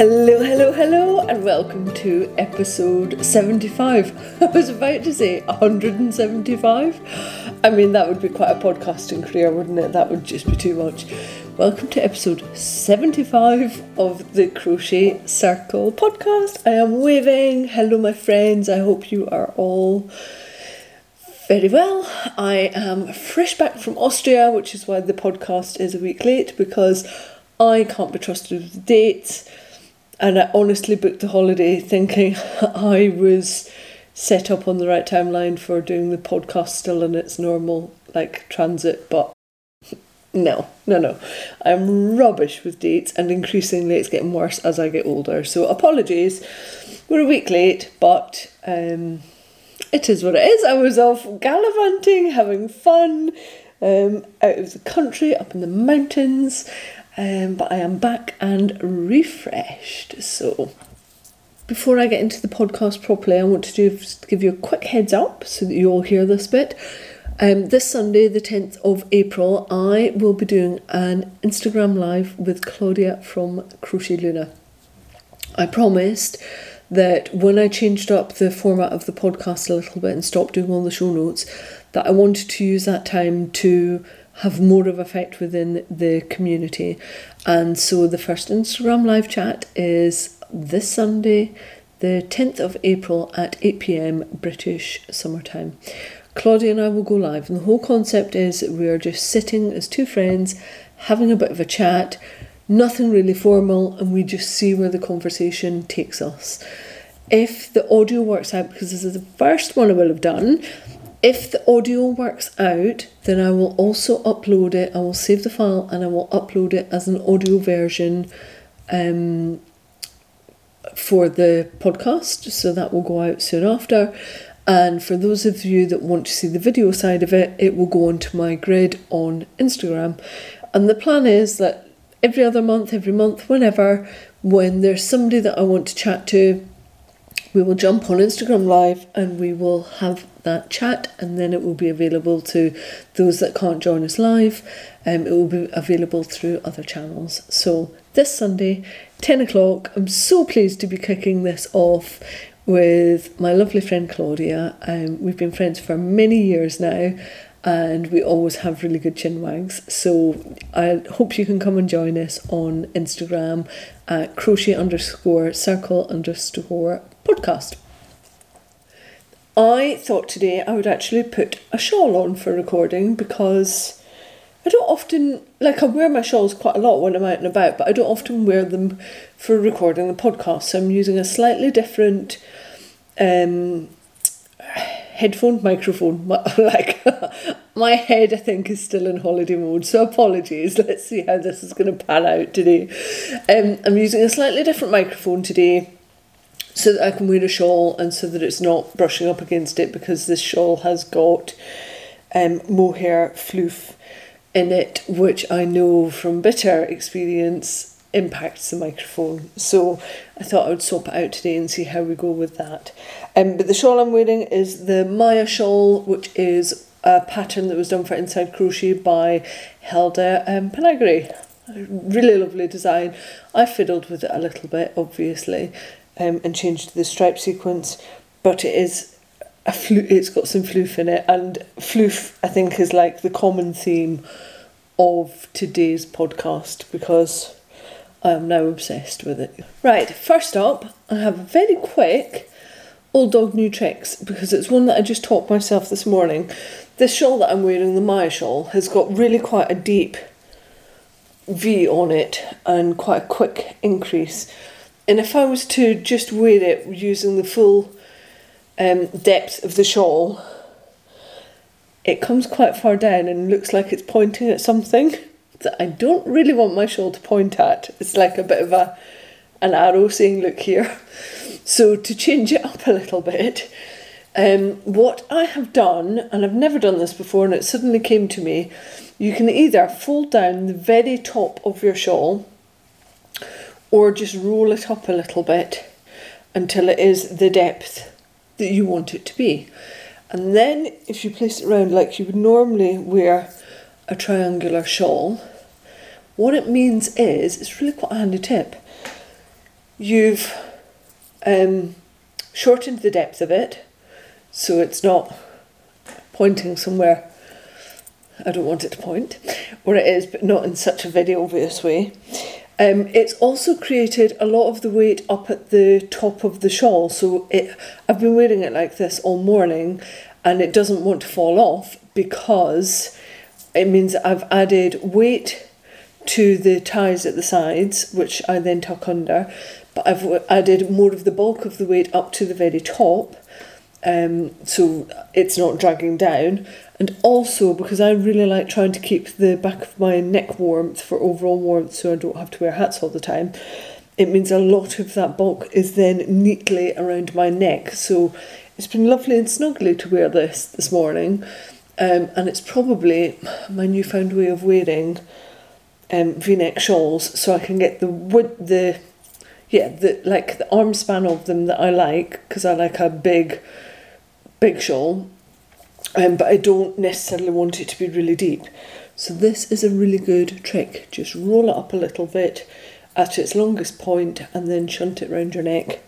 Hello, hello, hello, and welcome to episode 75. I was about to say 175. I mean, that would be quite a podcasting career, wouldn't it? That would just be too much. Welcome to episode 75 of the Crochet Circle podcast. I am waving. Hello, my friends. I hope you are all very well. I am fresh back from Austria, which is why the podcast is a week late because I can't be trusted with the dates. And I honestly booked the holiday thinking I was set up on the right timeline for doing the podcast still in its normal like transit, but no, no, no. I'm rubbish with dates, and increasingly it's getting worse as I get older. So apologies, we're a week late, but um, it is what it is. I was off gallivanting, having fun, um, out of the country, up in the mountains, um, but I am back and refreshed. So, before I get into the podcast properly, I want to do, give you a quick heads up so that you all hear this bit. Um, this Sunday, the 10th of April, I will be doing an Instagram live with Claudia from Crochet Luna. I promised that when I changed up the format of the podcast a little bit and stopped doing all the show notes, that I wanted to use that time to have more of effect within the community. And so the first Instagram live chat is this Sunday, the 10th of April at 8 pm British summertime. Claudia and I will go live, and the whole concept is we are just sitting as two friends having a bit of a chat, nothing really formal, and we just see where the conversation takes us. If the audio works out, because this is the first one I will have done, if the audio works out, then I will also upload it. I will save the file and I will upload it as an audio version um, for the podcast. So that will go out soon after. And for those of you that want to see the video side of it, it will go onto my grid on Instagram. And the plan is that every other month, every month, whenever, when there's somebody that I want to chat to, we will jump on Instagram Live and we will have that chat, and then it will be available to those that can't join us live. Um, it will be available through other channels. So, this Sunday, 10 o'clock, I'm so pleased to be kicking this off with my lovely friend Claudia. Um, we've been friends for many years now. And we always have really good chin wags. So I hope you can come and join us on Instagram at crochet underscore circle underscore podcast. I thought today I would actually put a shawl on for recording because I don't often, like, I wear my shawls quite a lot when I'm out and about, but I don't often wear them for recording the podcast. So I'm using a slightly different um, headphone microphone. Like, my head, I think, is still in holiday mode, so apologies. Let's see how this is going to pan out today. Um, I'm using a slightly different microphone today so that I can wear a shawl and so that it's not brushing up against it because this shawl has got um, mohair floof in it, which I know from bitter experience impacts the microphone. So I thought I would swap it out today and see how we go with that. Um, but the shawl I'm wearing is the Maya shawl, which is a pattern that was done for Inside Crochet by Helda um, Panagri. Really lovely design. I fiddled with it a little bit, obviously, um, and changed the stripe sequence, but it is a flu- it's got some floof in it, and floof I think is like the common theme of today's podcast because I am now obsessed with it. Right, first up, I have a very quick old dog new tricks because it's one that I just taught myself this morning. This shawl that I'm wearing, the Maya shawl, has got really quite a deep V on it and quite a quick increase. And if I was to just wear it using the full um, depth of the shawl, it comes quite far down and looks like it's pointing at something that I don't really want my shawl to point at. It's like a bit of a an arrow saying, look here. So to change it up a little bit, um, what I have done, and I've never done this before, and it suddenly came to me, you can either fold down the very top of your shawl or just roll it up a little bit until it is the depth that you want it to be. And then if you place it around like you would normally wear a triangular shawl, what it means is, it's really quite a handy tip, you've um, shortened the depth of it so it's not pointing somewhere I don't want it to point where it is, but not in such a very obvious way. Um, it's also created a lot of the weight up at the top of the shawl, so it I've been wearing it like this all morning, and it doesn't want to fall off because it means I've added weight to the ties at the sides, which I then tuck under, but I've added more of the bulk of the weight up to the very top, um, so it's not dragging down. And also because I really like trying to keep the back of my neck warmth for overall warmth so I don't have to wear hats all the time, it means a lot of that bulk is then neatly around my neck. So it's been lovely and snuggly to wear this this morning. Um, and it's probably my newfound way of wearing um, v-neck shawls so I can get the wood the yeah the like the arm span of them that I like because I like a big big shawl, um, but I don't necessarily want it to be really deep. So this is a really good trick. Just roll it up a little bit at its longest point and then shunt it round your neck.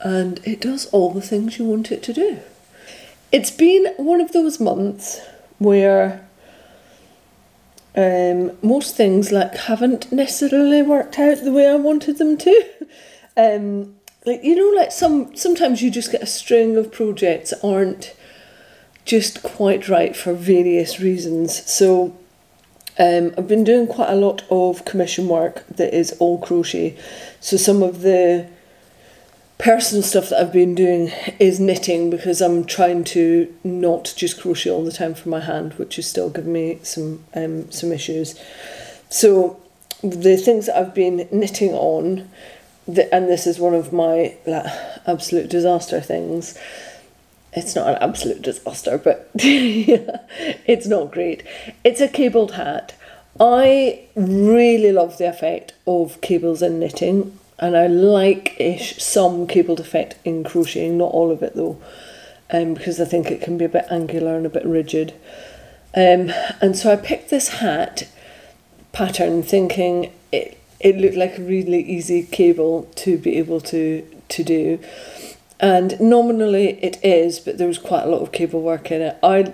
And it does all the things you want it to do. It's been one of those months where um, most things like haven't necessarily worked out the way I wanted them to. um, like you know like some sometimes you just get a string of projects that aren't just quite right for various reasons. So um, I've been doing quite a lot of commission work that is all crochet. So some of the personal stuff that I've been doing is knitting because I'm trying to not just crochet all the time for my hand which is still giving me some um, some issues. So the things that I've been knitting on the, and this is one of my like, absolute disaster things. It's not an absolute disaster, but it's not great. It's a cabled hat. I really love the effect of cables in knitting, and I like ish some cabled effect in crocheting, not all of it though, um, because I think it can be a bit angular and a bit rigid. Um, and so I picked this hat pattern thinking it it looked like a really easy cable to be able to to do. And nominally it is but there was quite a lot of cable work in it. I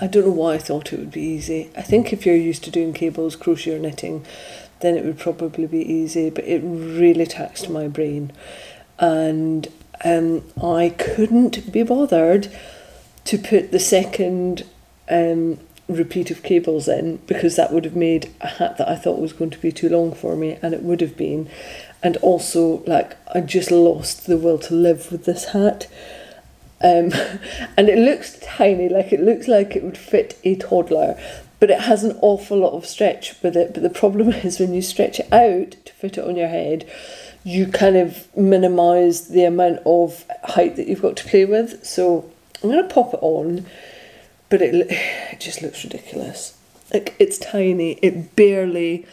i don't know why i thought it would be easy. I think if you're used to doing cables crochet or knitting then it would probably be easy but it really taxed my brain. And um, i couldn't be bothered to put the second um, repeat of cables in because that would have made a hat that I thought was going to be too long for me and it would have been. And also like I just lost the will to live with this hat. Um, and it looks tiny like it looks like it would fit a toddler but it has an awful lot of stretch with it. But the problem is when you stretch it out to fit it on your head you kind of minimize the amount of height that you've got to play with. So I'm going to pop it on but it, it just looks ridiculous. Like it's tiny. It barely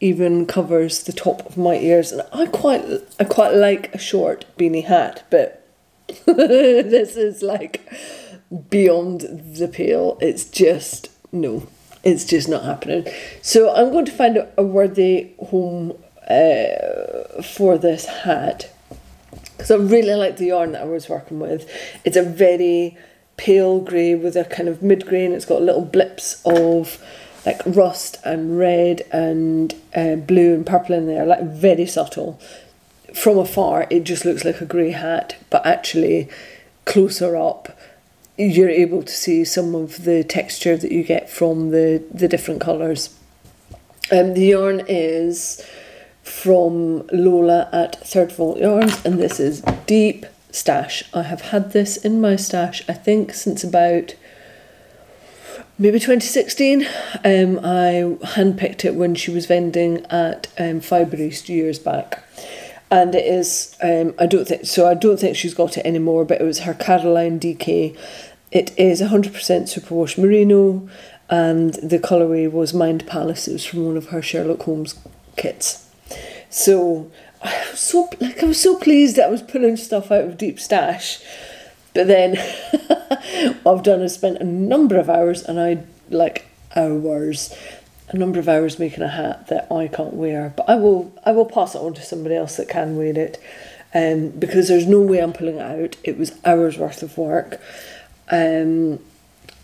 even covers the top of my ears, and I quite I quite like a short beanie hat, but this is like beyond the pale. It's just no. It's just not happening. So I'm going to find a, worthy home uh, for this hat because I really like the yarn that I was working with. It's a very pale grey with a kind of mid grey, and it's got little blips of like rust and red and uh, blue and purple in there, like very subtle. From afar, it just looks like a grey hat, but actually, closer up, you're able to see some of the texture that you get from the, the different colours. Um, the yarn is from Lola at Third Vault Yarns, and this is deep stash. I have had this in my stash, I think, since about maybe 2016. Um, I handpicked it when she was vending at um, Fibre East years back. And it is, um, I don't think, so I don't think she's got it anymore, but it was her Caroline DK. It is 100% superwash merino, and the colourway was Mind Palace. It was from one of her Sherlock Holmes kits. So I was so like I was so pleased that I was pulling stuff out of deep stash. But then what I've done is spent a number of hours and I like hours a number of hours making a hat that I can't wear, but I will I will pass it on to somebody else that can wear it, um, because there's no way I'm pulling it out. It was hours worth of work, um,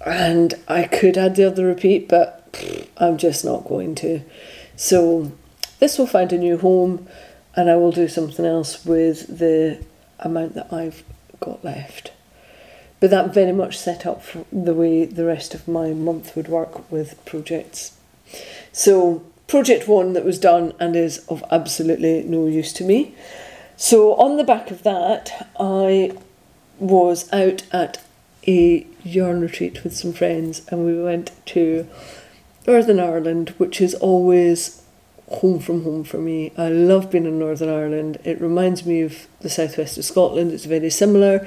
and I could add the other repeat, but I'm just not going to. So this will find a new home, and I will do something else with the amount that I've got left. But that very much set up the way the rest of my month would work with projects. So, project one that was done and is of absolutely no use to me. So, on the back of that, I was out at a yarn retreat with some friends and we went to Northern Ireland, which is always home from home for me. I love being in Northern Ireland. It reminds me of the southwest of Scotland. It's very similar.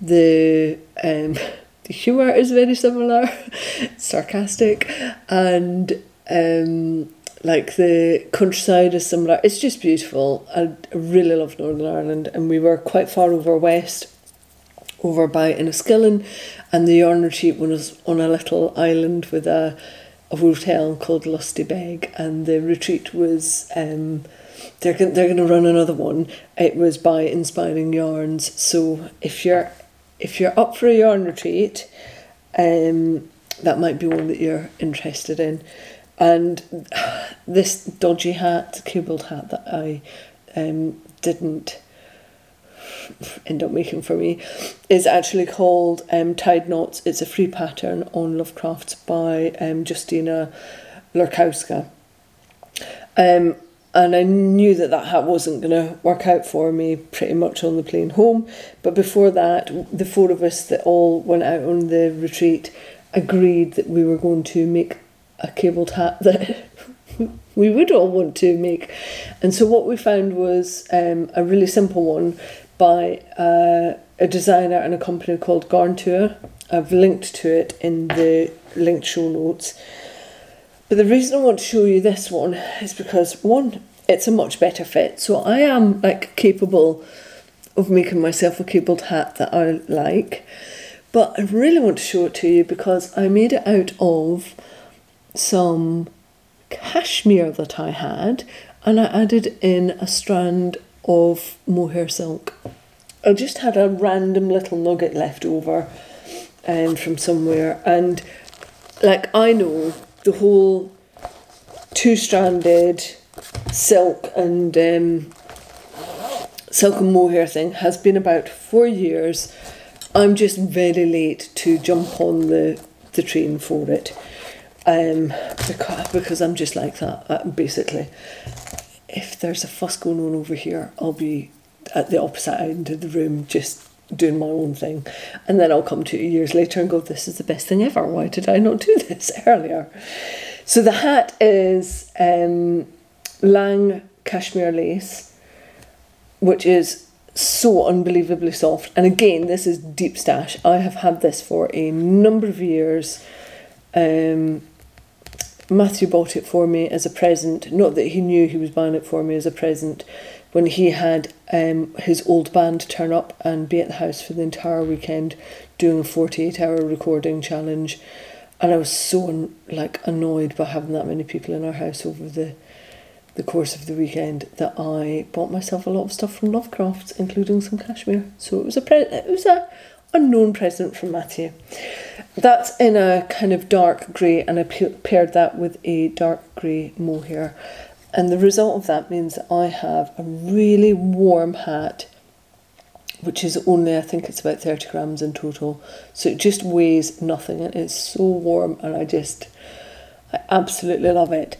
The um, the humour is very similar, sarcastic, and um, like the countryside is similar. It's just beautiful. I really love Northern Ireland, and we were quite far over west, over by Enniskillen, and the yarn retreat was on a little island with a a hotel called Lusty Beg, and the retreat was um, they're going they're going to run another one. It was by Inspiring Yarns. So if you're if you're up for a yarn retreat, um, that might be one that you're interested in. And this dodgy hat, cabled hat that I um, didn't end up making for me is actually called um, Tide Knots. It's a free pattern on Lovecraft by um, Justyna Lorkowska. Um, and I knew that that hat wasn't going to work out for me pretty much on the plane home. But before that, the four of us that all went out on the retreat agreed that we were going to make a cabled hat that we would all want to make. And so what we found was um, a really simple one by uh, a designer and a company called Garntour. I've linked to it in the linked show notes. But the reason I want to show you this one is because one, it's a much better fit. So I am like capable of making myself a cabled hat that I like. But I really want to show it to you because I made it out of some cashmere that I had and I added in a strand of mohair silk. I just had a random little nugget left over um, from somewhere, and like I know the whole two stranded silk and um, silk and mohair thing has been about four years. I'm just very late to jump on the, the train for it um, because, because I'm just like that, uh, basically if there's a fuss going on over here, I'll be at the opposite end of the room just doing my own thing. And then I'll come two years later and go, This is the best thing ever. Why did I not do this earlier? So the hat is um, Lang cashmere lace, which is so unbelievably soft. And again, this is deep stash. I have had this for a number of years. Um, Matthew bought it for me as a present. Not that he knew he was buying it for me as a present. When he had um, his old band turn up and be at the house for the entire weekend doing a 48 hour recording challenge. And I was so like annoyed by having that many people in our house over the the course of the weekend that I bought myself a lot of stuff from Lovecrafts, including some cashmere. So it was a pre- it was a unknown present from Matthew. That's in a kind of dark grey, and I paired that with a dark grey mohair. And the result of that means that I have a really warm hat, which is only, I think it's about 30 grams in total. So it just weighs nothing. And It is so warm, and I just, I absolutely love it.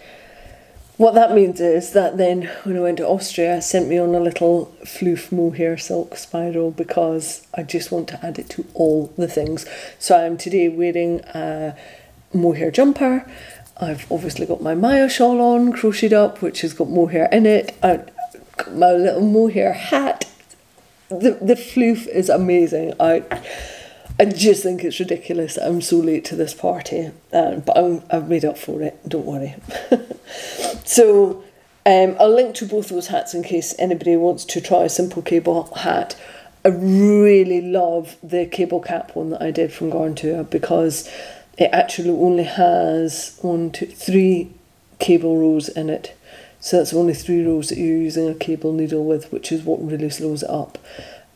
What that means is that then when I went to Austria, I sent me on a little floof mohair silk spiral because I just want to add it to all the things. So I'm today wearing a mohair jumper. I've obviously got my Maya shawl on, crocheted up, which has got mohair in it. I've got my little mohair hat. The the floof is amazing. I I just think it's ridiculous I'm so late to this party, uh, but I'm, I've made up for it, don't worry. so um, I'll link to both those hats in case anybody wants to try a simple cable hat. I really love the cable cap one that I did from Garntour because it actually only has one, two, three cable rows in it. So that's only three rows that you're using a cable needle with, which is what really slows it up.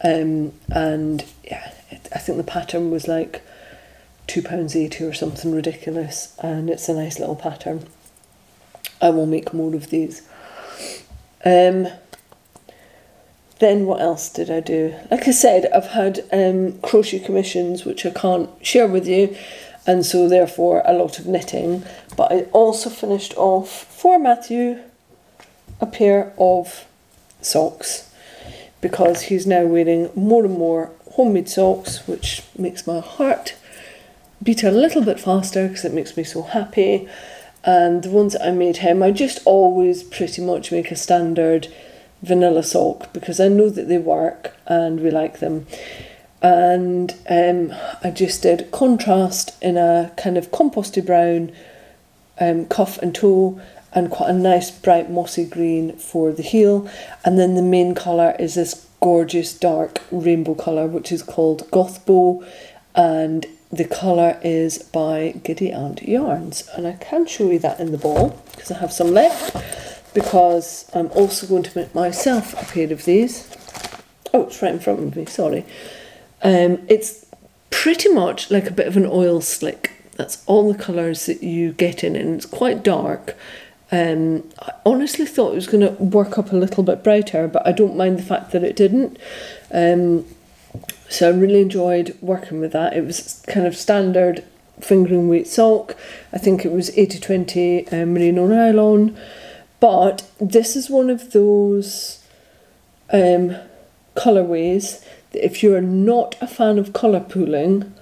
Um, and yeah, I think the pattern was like two pounds eighty or something ridiculous, and it's a nice little pattern. I will make more of these. Um, then what else did I do? Like I said, I've had um, crochet commissions which I can't share with you, and so therefore a lot of knitting. But I also finished off for Matthew a pair of socks because he's now wearing more and more homemade socks, which makes my heart beat a little bit faster because it makes me so happy. And the ones that I made him, I just always pretty much make a standard vanilla sock because I know that they work and we like them. And um, I just did contrast in a kind of composty brown um, cuff and toe and quite a nice bright mossy green for the heel. And then the main colour is this gorgeous dark rainbow colour which is called Goth Gothbow and the colour is by Giddy Aunt Yarns and I can show you that in the ball because I have some left because I'm also going to make myself a pair of these. Oh, it's right in front of me, sorry. Um, it's pretty much like a bit of an oil slick. That's all the colours that you get in and it's quite dark. Um, I honestly thought it was going to work up a little bit brighter, but I don't mind the fact that it didn't. Um, so I really enjoyed working with that. It was kind of standard fingering weight sock. I think it was 80-20 uh, merino nylon. But this is one of those um, colourways that if you're not a fan of colour pooling,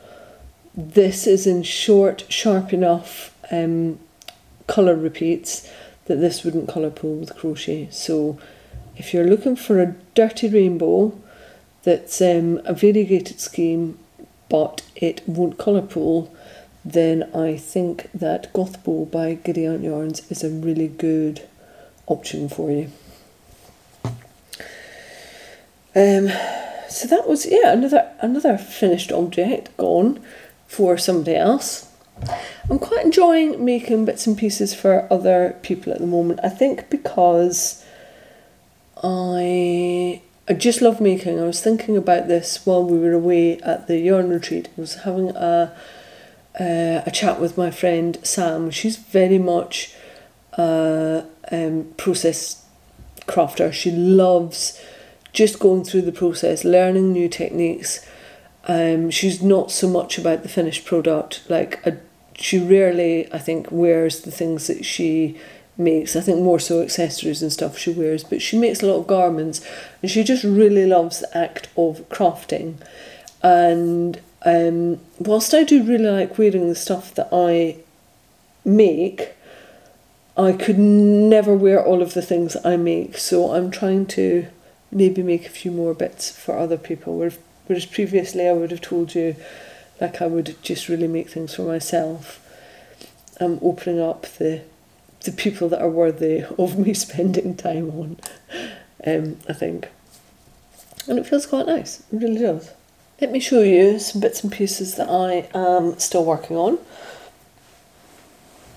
this is in short, sharp enough um, colour repeats that this wouldn't colour pool with crochet. So if you're looking for a dirty rainbow, that's um, a variegated scheme but it won't colour pool, then I think that Goth Gothbow by Aunt Yarns is a really good option for you. Um, so that was yeah another another finished object gone for somebody else. I'm quite enjoying making bits and pieces for other people at the moment. I think because I I just love making. I was thinking about this while we were away at the yarn retreat. I was having a uh, a chat with my friend Sam. She's very much a um, process crafter. She loves just going through the process, learning new techniques. Um, she's not so much about the finished product. Like a, she rarely, I think, wears the things that she makes. I think more so accessories and stuff she wears, but she makes a lot of garments and she just really loves the act of crafting. And um, whilst I do really like wearing the stuff that I make, I could never wear all of the things I make, so I'm trying to maybe make a few more bits for other people. Whereas previously I would have told you, like I would just really make things for myself. I'm opening up the the people that are worthy of me spending time on, um, I think. And it feels quite nice, it really does. Let me show you some bits and pieces that I am still working on.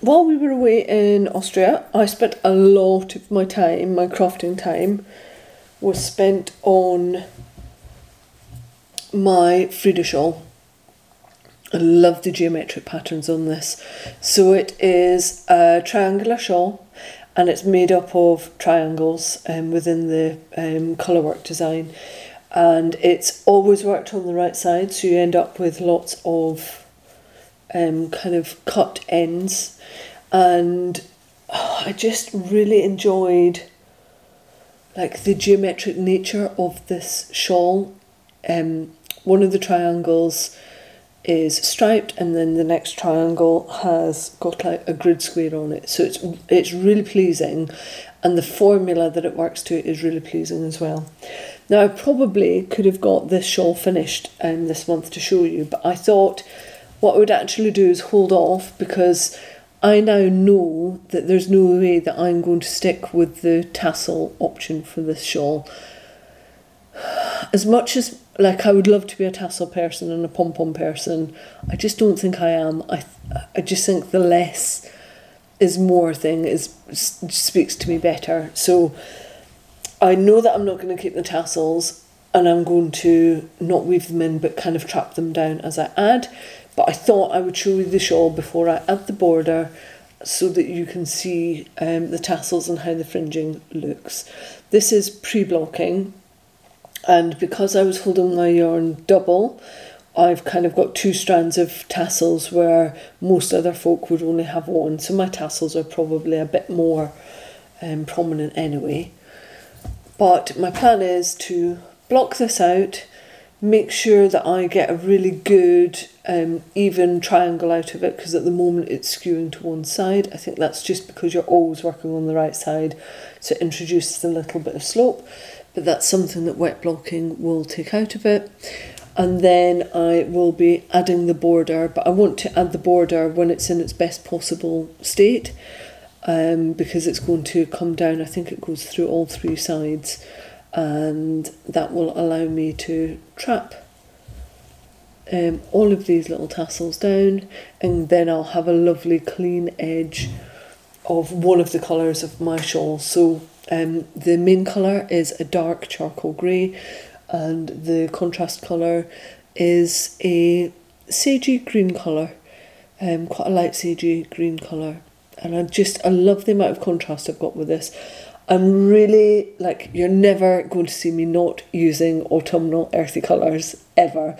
While we were away in Austria, I spent a lot of my time, my crafting time, was spent on my Frida shawl. I love the geometric patterns on this. So it is a triangular shawl and it's made up of triangles um, within the um, colourwork design and it's always worked on the right side so you end up with lots of um, kind of cut ends and oh, I just really enjoyed like the geometric nature of this shawl. Um, one of the triangles is striped and then the next triangle has got like a grid square on it. So it's it's really pleasing and the formula that it works to is really pleasing as well. Now I probably could have got this shawl finished um, this month to show you but I thought what I would actually do is hold off because I now know that there's no way that I'm going to stick with the tassel option for this shawl as much as like I would love to be a tassel person and a pom pom person, I just don't think I am. I I just think the less is more thing is speaks to me better. So I know that I'm not going to keep the tassels and I'm going to not weave them in but kind of trap them down as I add. But I thought I would show you the shawl before I add the border so that you can see um, the tassels and how the fringing looks. This is pre-blocking and because I was holding my yarn double I've kind of got two strands of tassels where most other folk would only have one, so my tassels are probably a bit more um, prominent anyway. But my plan is to block this out, make sure that I get a really good um, even triangle out of it because at the moment it's skewing to one side. I think that's just because you're always working on the right side, so it introduces a little bit of slope, but that's something that wet blocking will take out of it. And then I will be adding the border but I want to add the border when it's in its best possible state um, because it's going to come down. I think it goes through all three sides and that will allow me to trap um, all of these little tassels down and then I'll have a lovely clean edge of one of the colours of my shawl. So um, the main colour is a dark charcoal grey and the contrast colour is a sagey green colour, um, quite a light sagey green colour. And I just, I love the amount of contrast I've got with this. I'm really, like, you're never going to see me not using autumnal earthy colours ever.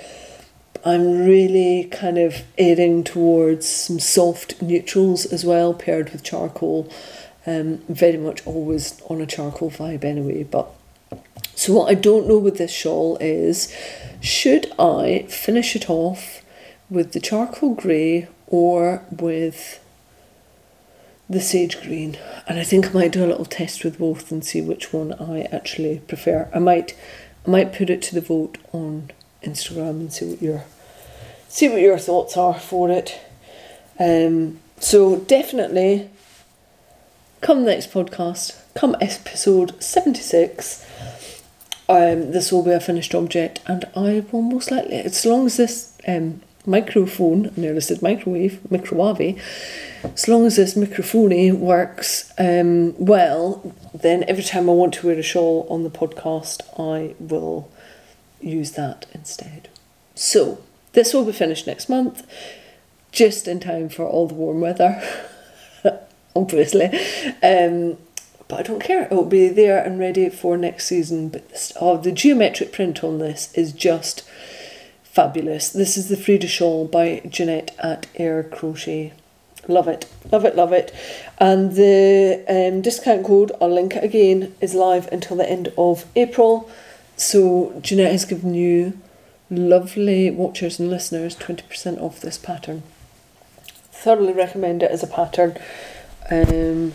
I'm really kind of aiding towards some soft neutrals as well, paired with charcoal. Um, very much always on a charcoal vibe anyway, but so what I don't know with this shawl is, should I finish it off with the charcoal grey or with the sage green? And I think I might do a little test with both and see which one I actually prefer. I might, I might put it to the vote on Instagram and see what your, see what your thoughts are for it. Um, so definitely, come next podcast, come episode seventy six um, this will be a finished object and I will most likely, as long as this um, microphone, I nearly said microwave, microwave, as long as this microphone works um, well, then every time I want to wear a shawl on the podcast, I will use that instead. So, this will be finished next month, just in time for all the warm weather, obviously. Um, but I don't care. It will be there and ready for next season. But this, oh, the geometric print on this is just fabulous. This is the Frida shawl by Jeanette at Air Crochet. Love it, love it, love it. And the um, discount code, I'll link it again, is live until the end of April. So Jeanette has given you lovely watchers and listeners 20% off this pattern. Thoroughly recommend it as a pattern. Um,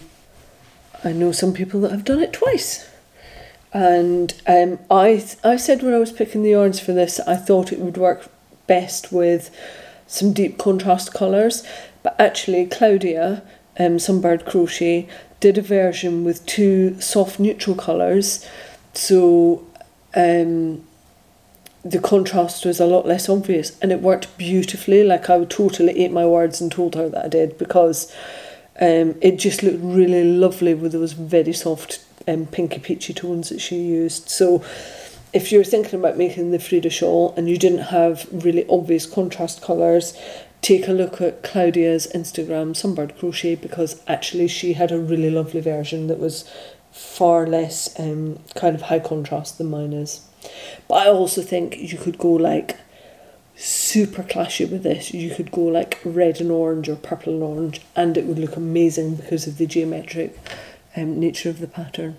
I know some people that have done it twice. And um, I, I said when I was picking the yarns for this, I thought it would work best with some deep contrast colours. But actually, Claudia, um, Sunbird Crochet, did a version with two soft neutral colours. So um, the contrast was a lot less obvious and it worked beautifully. Like I totally ate my words and told her that I did because um, it just looked really lovely with those very soft um, pinky peachy tones that she used. So if you're thinking about making the Frida shawl and you didn't have really obvious contrast colours, take a look at Claudia's Instagram, Sunbird Crochet, because actually she had a really lovely version that was far less um, kind of high contrast than mine is. But I also think you could go like super clashy with this. You could go like red and orange or purple and orange, and it would look amazing because of the geometric um, nature of the pattern.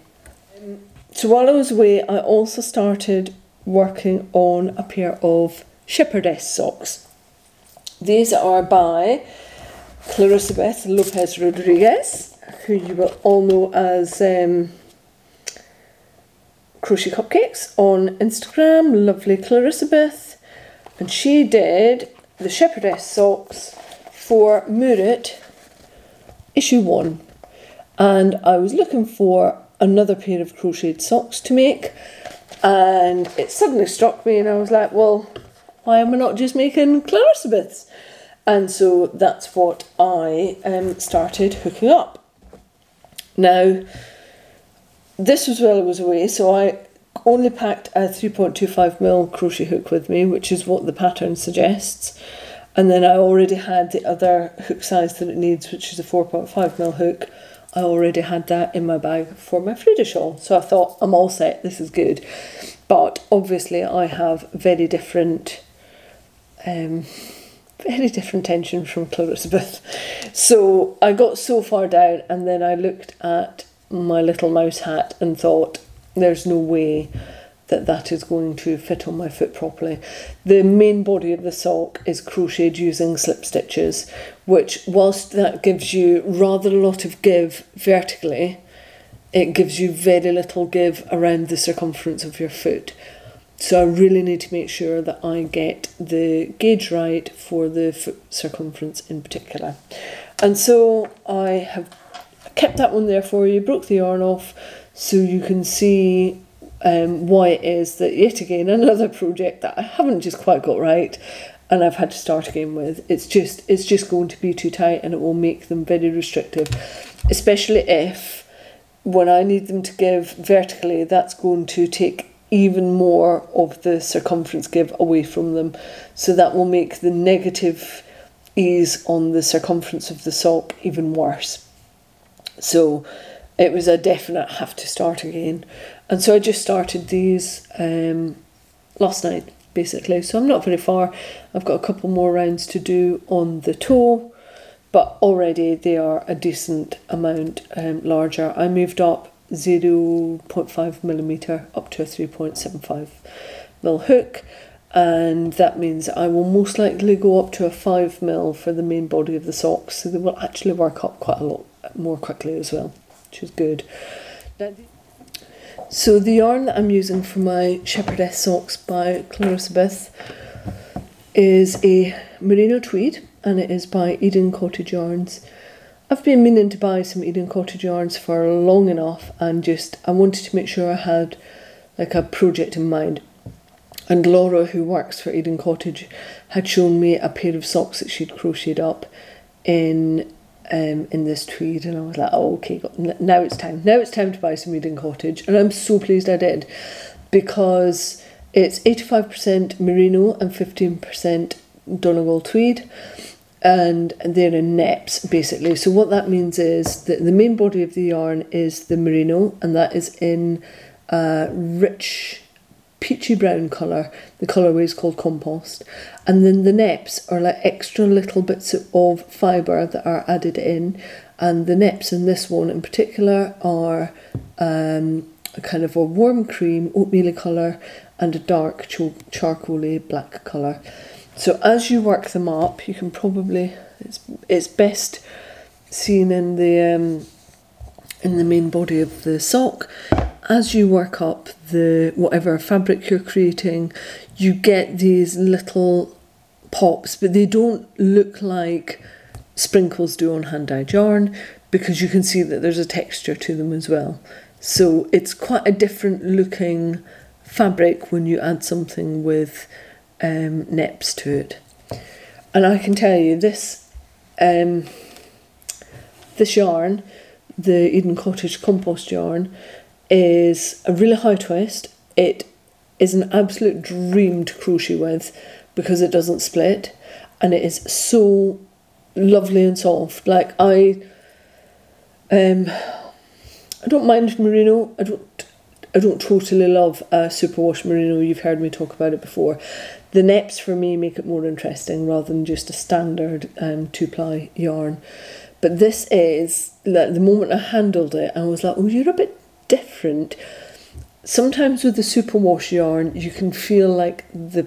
So while I was away, I also started working on a pair of shepherdess socks. These are by Clarissa Beth Lopez Rodriguez, who you will all know as um, Crochet Cupcakes on Instagram. Lovely Clarissa Beth and she did the shepherdess socks for Murit issue one. And I was looking for another pair of crocheted socks to make, and it suddenly struck me, and I was like, well, why am I not just making Clarissa And so that's what I um, started hooking up. Now, this was while I was away, so I only packed a 3.25 mil crochet hook with me, which is what the pattern suggests. And then I already had the other hook size that it needs, which is a 4.5 mil hook. I already had that in my bag for my Frida shawl. So I thought, I'm all set, this is good. But obviously, I have very different, um, very different tension from Clarissabeth. So I got so far down, and then I looked at my little mouse hat and thought, there's no way that that is going to fit on my foot properly. The main body of the sock is crocheted using slip stitches, which whilst that gives you rather a lot of give vertically, it gives you very little give around the circumference of your foot. So I really need to make sure that I get the gauge right for the foot circumference in particular. And so I have kept that one there for you, broke the yarn off so you can see um, why it is that yet again another project that I haven't just quite got right and I've had to start again with. It's just it's just going to be too tight and it will make them very restrictive, especially if when I need them to give vertically, that's going to take even more of the circumference give away from them. So that will make the negative ease on the circumference of the sock even worse. So it was a definite have to start again. And so I just started these um, last night, basically. So I'm not very far. I've got a couple more rounds to do on the toe, but already they are a decent amount um, larger. I moved up 0.5 millimeter up to a 3.75 mil hook and that means I will most likely go up to a 5 mil for the main body of the socks so they will actually work up quite a lot more quickly as well which is good. So the yarn that I'm using for my Shepherdess socks by Clarissa Beth is a merino tweed and it is by Eden Cottage Yarns. I've been meaning to buy some Eden Cottage yarns for long enough and just I wanted to make sure I had like a project in mind. And Laura, who works for Eden Cottage, had shown me a pair of socks that she'd crocheted up in um, in this tweed, and I was like, oh, okay, now it's time. Now it's time to buy some Eden Cottage, and I'm so pleased I did because it's 85% merino and 15% Donegal tweed, and they're in neps basically. So, what that means is that the main body of the yarn is the merino, and that is in a rich peachy brown colour. The colourway is called compost. And then the neps are like extra little bits of fibre that are added in. And the neps in this one in particular are um, a kind of a warm cream, oatmeal colour, and a dark charcoaly black colour. So as you work them up, you can probably it's it's best seen in the um, in the main body of the sock as you work up the whatever fabric you're creating, you get these little pops, but they don't look like sprinkles do on hand dyed yarn because you can see that there's a texture to them as well. So it's quite a different looking fabric when you add something with um, neps to it. And I can tell you this um, this yarn, the Eden Cottage compost yarn, is a really high twist. It is an absolute dream to crochet with because it doesn't split and it is so lovely and soft. Like I um I don't mind merino. I don't I don't totally love a superwash merino. You've heard me talk about it before. The neps for me make it more interesting rather than just a standard um, two ply yarn. But this is like the moment I handled it, I was like, "Oh, you're a bit different. Sometimes with the superwash yarn, you can feel like the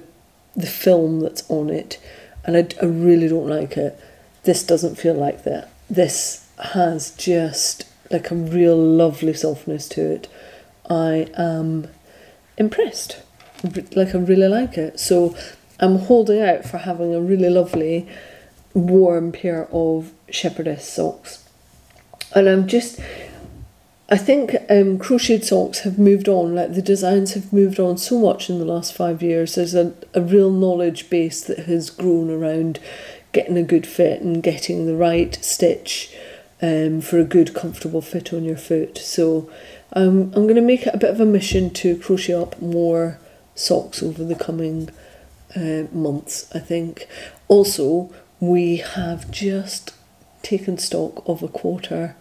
the film that's on it, and I, I really don't like it. This doesn't feel like that. This has just like a real lovely softness to it. I am impressed. Like I really like it. So I'm holding out for having a really lovely warm pair of shepherdess socks. And I'm just I think um, crocheted socks have moved on, like the designs have moved on so much in the last five years. There's a, a real knowledge base that has grown around getting a good fit and getting the right stitch um, for a good comfortable fit on your foot. So um, I'm going to make it a bit of a mission to crochet up more socks over the coming uh, months, I think. Also, we have just taken stock of a quarter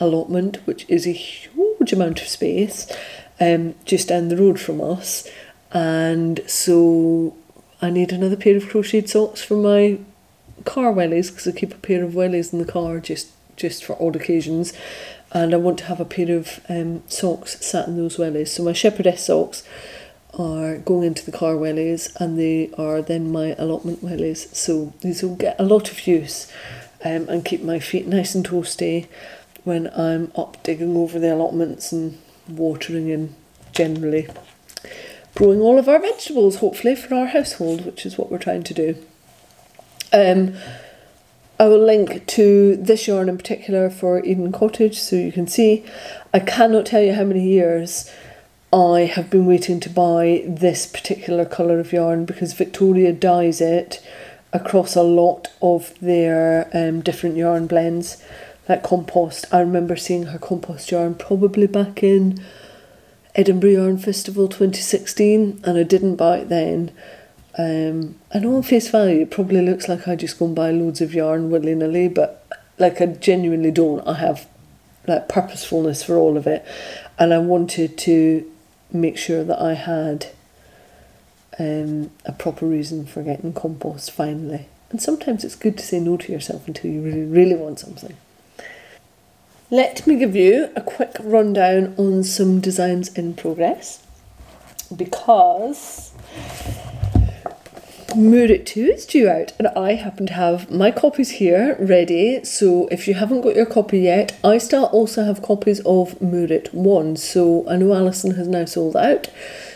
allotment, which is a huge amount of space um, just down the road from us. And so I need another pair of crocheted socks for my car wellies because I keep a pair of wellies in the car just just for odd occasions. And I want to have a pair of um, socks sat in those wellies. So my shepherdess socks are going into the car wellies and they are then my allotment wellies. So these will get a lot of use um, and keep my feet nice and toasty when I'm up digging over the allotments and watering and generally growing all of our vegetables, hopefully, for our household, which is what we're trying to do. Um, I will link to this yarn in particular for Eden Cottage so you can see. I cannot tell you how many years I have been waiting to buy this particular colour of yarn because Victoria dyes it across a lot of their um, different yarn blends. Like compost, I remember seeing her compost yarn probably back in Edinburgh Yarn Festival 2016, and I didn't buy it then. Um, I know on face value it probably looks like I just go and buy loads of yarn willy nilly, but like I genuinely don't. I have like purposefulness for all of it, and I wanted to make sure that I had um, a proper reason for getting compost finally. And sometimes it's good to say no to yourself until you really, really want something. Let me give you a quick rundown on some designs in progress because Moorit 2 is due out and I happen to have my copies here ready. So if you haven't got your copy yet I still also have copies of Moorit 1 so I know Alison has now sold out.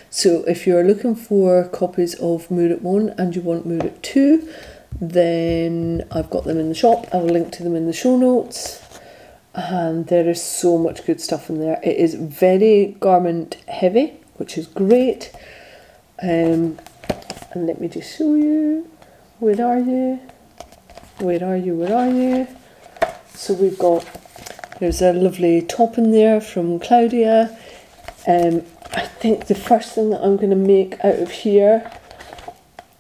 So if you're looking for copies of Moorit 1 and you want Moorit 2 then I've got them in the shop. I will link to them in the show notes and there is so much good stuff in there. It is very garment heavy which is great. Um, and let me just show you. Where are you? Where are you? Where are you? So we've got there's a lovely top in there from Claudia. Um, I think the first thing that I'm going to make out of here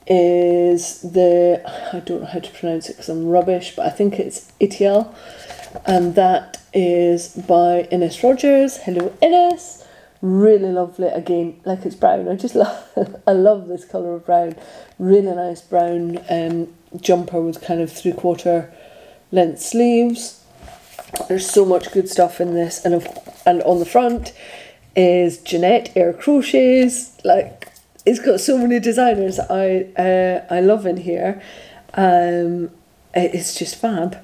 is the I don't know how to pronounce it because I'm rubbish but I think it's Itiel and that is by Ines Rogers hello Ines really lovely. Again like it's brown. I just love i love this color of brown. Really nice brown um, jumper with kind of three quarter length sleeves. There's so much good stuff in this. And and on the front is Jeanette Air Crochets. Like it's got so many designers I uh, I love in here. Um, it's just fab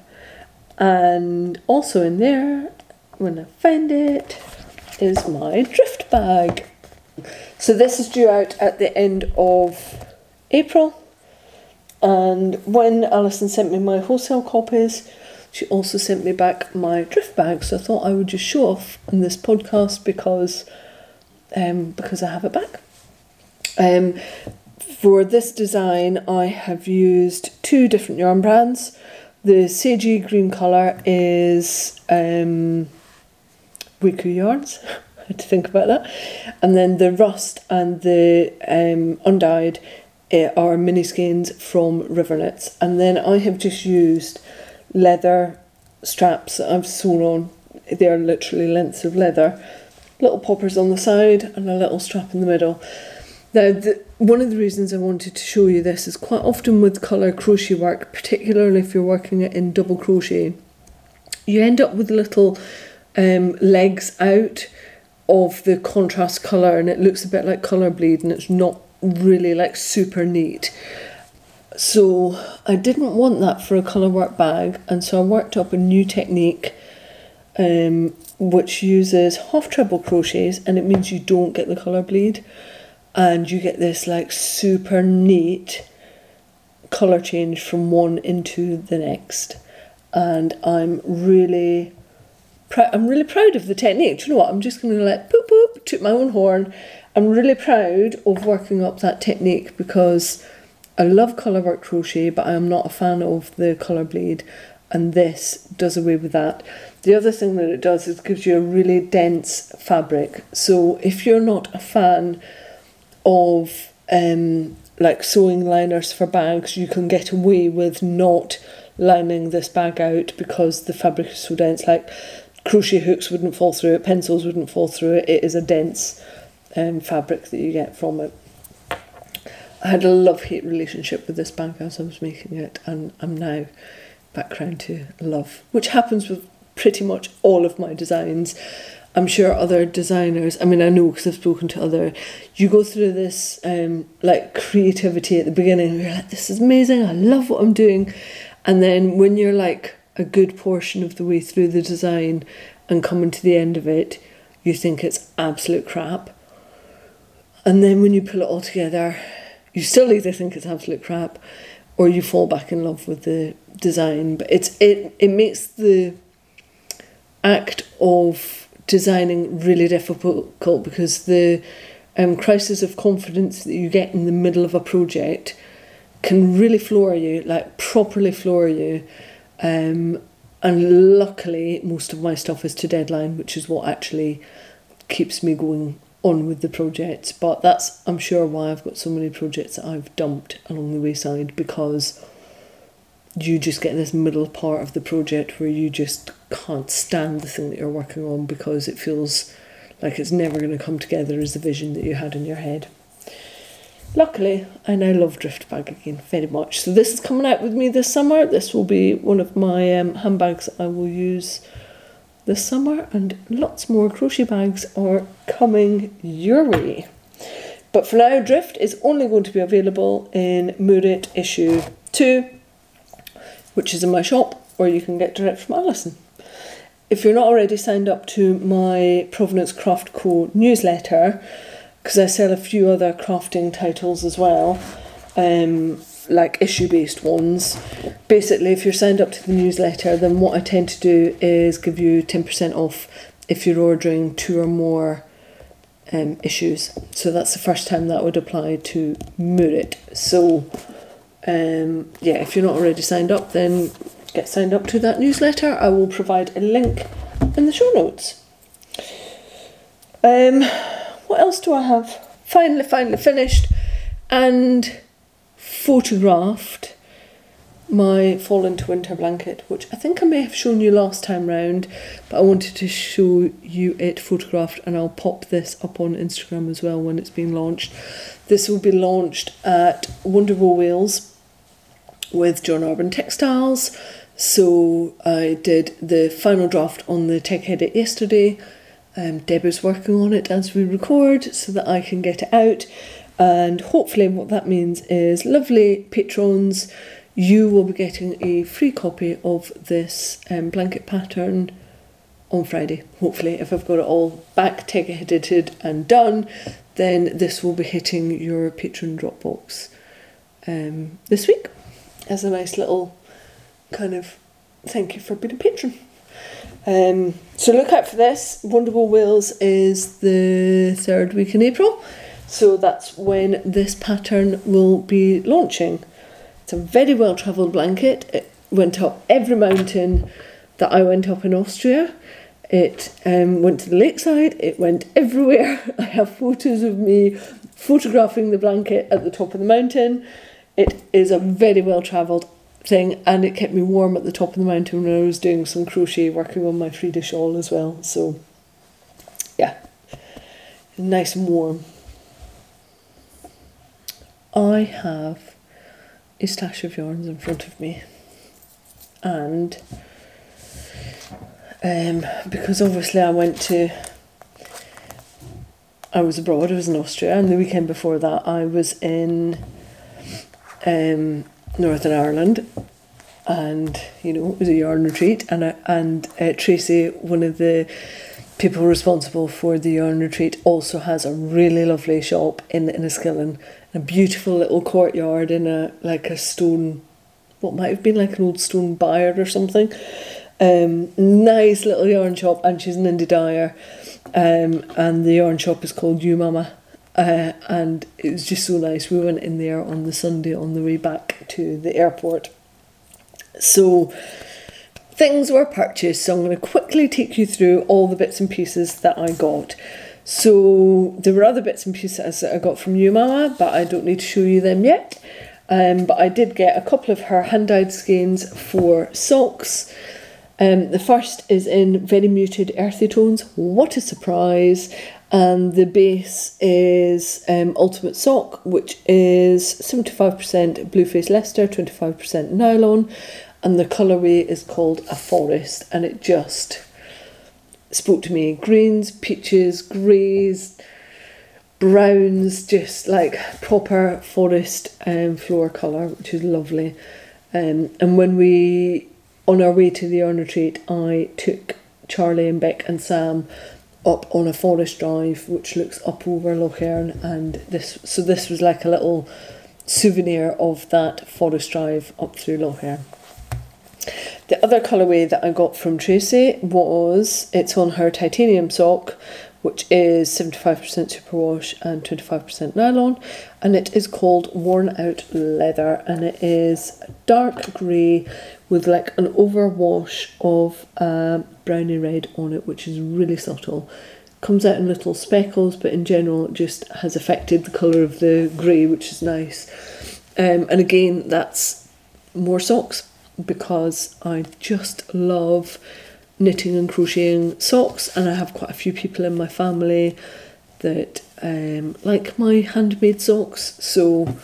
and also in there when I find it is my drift bag. So this is due out at the end of April. And when Alison sent me my wholesale copies, she also sent me back my drift bag. So I thought I would just show off in this podcast because um, because I have it back. Um, for this design, I have used two different yarn brands. The sagey green colour is um, Wiku yarns. I had to think about that. And then the rust and the um, undyed uh, are mini skeins from River Knits. And then I have just used leather straps that I've sewn on. They are literally lengths of leather. Little poppers on the side and a little strap in the middle. Now, the, one of the reasons I wanted to show you this is quite often with colour crochet work, particularly if you're working it in double crochet, you end up with little um, legs out of the contrast colour and it looks a bit like colour bleed and it's not really like super neat. So I didn't want that for a colour work bag and so I worked up a new technique um, which uses half treble crochets and it means you don't get the colour bleed and you get this like super neat colour change from one into the next and I'm really pr- I'm really proud of the technique. Do you know what? I'm just going to let poop poop toot my own horn. I'm really proud of working up that technique because I love colour work crochet, but I am not a fan of the colour bleed, and this does away with that. The other thing that it does is gives you a really dense fabric. So if you're not a fan of um, like sewing liners for bags, you can get away with not lining this bag out because the fabric is so dense. Like crochet hooks wouldn't fall through it, pencils wouldn't fall through it. It is a dense um, fabric that you get from it. I had a love hate relationship with this bag as I was making it, and I'm now back round to love, which happens with pretty much all of my designs. I'm sure other designers, I mean, I know because I've spoken to other, you go through this um, like creativity at the beginning, you're like, this is amazing, I love what I'm doing. And then when you're like a good portion of the way through the design and coming to the end of it, you think it's absolute crap. And then when you pull it all together, you still either think it's absolute crap or you fall back in love with the design. But it's it it makes the act of designing really difficult because the um, crisis of confidence that you get in the middle of a project can really floor you, like properly floor you. Um, and luckily, most of my stuff is to deadline, which is what actually keeps me going on with the project. But that's, I'm sure, why I've got so many projects that I've dumped along the wayside because you just get this middle part of the project where you just can't stand the thing that you're working on because it feels like it's never going to come together as the vision that you had in your head. Luckily, I now love drift bag again very much. So this is coming out with me this summer. This will be one of my um, handbags I will use this summer, and lots more crochet bags are coming your way. But for now, Drift is only going to be available in Moorit issue 2 which is in my shop, or you can get direct from Alison. If you're not already signed up to my Provenance Craft Co newsletter, because I sell a few other crafting titles as well, um, like issue based ones. Basically, if you're signed up to the newsletter, then what I tend to do is give you 10% off if you're ordering two or more um, issues. So that's the first time that would apply to Moorit. So um, yeah, if you're not already signed up, then get signed up to that newsletter. I will provide a link in the show notes. Um, what else do I have? Finally, finally finished and photographed my fall into winter blanket, which I think I may have shown you last time round, but I wanted to show you it photographed and I'll pop this up on Instagram as well when it's been launched. This will be launched at Wonderful Wales with John Arbon Textiles. So I did the final draft on the tech edit yesterday. Um, Deb is working on it as we record so that I can get it out. And hopefully, what that means is lovely patrons you will be getting a free copy of this um, blanket pattern on Friday. Hopefully, if I've got it all back, tech edited, and done, then this will be hitting your patron Dropbox um, this week as a nice little kind of thank you for being a patron. Um, so look out for this. Wonderful Wales is the third week in April, so that's when this pattern will be launching. It's a very well travelled blanket. It went up every mountain that I went up in Austria. It um, went to the lakeside, it went everywhere. I have photos of me photographing the blanket at the top of the mountain. It is a very well travelled thing and it kept me warm at the top of the mountain when I was doing some crochet working on my Frida shawl as well. So, yeah, nice and warm. I have a stash of yarns in front of me, and um, because obviously I went to, I was abroad, I was in Austria, and the weekend before that I was in um, Northern Ireland, and you know it was a yarn retreat, and and uh, Tracy, one of the people responsible for the yarn retreat, also has a really lovely shop in Enniskillen a beautiful little courtyard in a like a stone what might have been like an old stone byre or something. Um, nice little yarn shop, and she's an indie dyer. Um, and the yarn shop is called You Mama, uh, and it was just so nice. We went in there on the Sunday on the way back to the airport. So things were purchased, so I'm going to quickly take you through all the bits and pieces that I got. So there were other bits and pieces that I got from you, Mama, but I don't need to show you them yet. Um, but I did get a couple of her hand dyed skeins for socks. Um, the first is in very muted earthy tones. What a surprise! And the base is um, Ultimate Sock, which is 75% Blueface Leicester, 25% nylon, and the colourway is called a Forest, and it just spoke to me. Greens, peaches, greys, browns, just like proper forest um, floor colour, which is lovely. Um, and when we, on our way to the Erne Retreat, I took Charlie and Beck and Sam up on a forest drive which looks up over Lough Erne and this so this was like a little souvenir of that forest drive up through Lough Erne. The other colourway that I got from Tracy was it's on her titanium sock, which is 75% superwash and 25% nylon, and it is called Worn Out Leather, and it is dark grey with like an overwash of uh, browny red on it, which is really subtle. Comes out in little speckles, but in general, it just has affected the colour of the grey, which is nice. Um, and again, that's more socks because I just love knitting and crocheting socks, and I have quite a few people in my family that um, like my handmade socks. So,